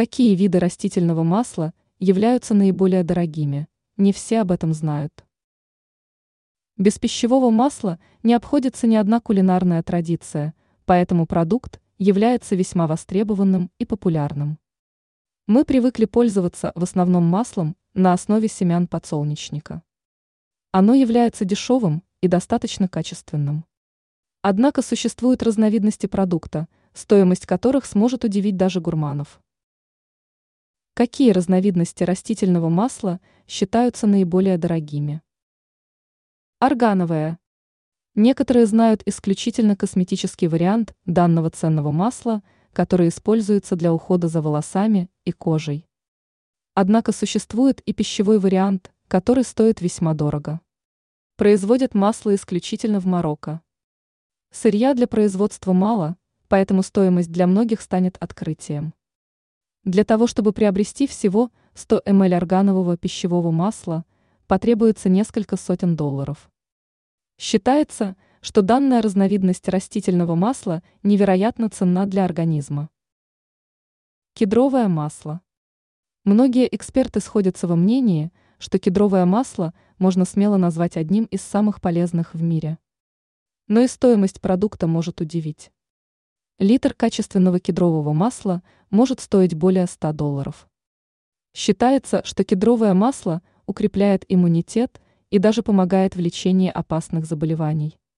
Какие виды растительного масла являются наиболее дорогими? Не все об этом знают. Без пищевого масла не обходится ни одна кулинарная традиция, поэтому продукт является весьма востребованным и популярным. Мы привыкли пользоваться в основном маслом на основе семян подсолнечника. Оно является дешевым и достаточно качественным. Однако существуют разновидности продукта, стоимость которых сможет удивить даже гурманов. Какие разновидности растительного масла считаются наиболее дорогими? Органовое. Некоторые знают исключительно косметический вариант данного ценного масла, который используется для ухода за волосами и кожей. Однако существует и пищевой вариант, который стоит весьма дорого. Производят масло исключительно в Марокко. Сырья для производства мало, поэтому стоимость для многих станет открытием. Для того, чтобы приобрести всего 100 мл органового пищевого масла, потребуется несколько сотен долларов. Считается, что данная разновидность растительного масла невероятно ценна для организма. Кедровое масло. Многие эксперты сходятся во мнении, что кедровое масло можно смело назвать одним из самых полезных в мире. Но и стоимость продукта может удивить. Литр качественного кедрового масла может стоить более 100 долларов. Считается, что кедровое масло укрепляет иммунитет и даже помогает в лечении опасных заболеваний.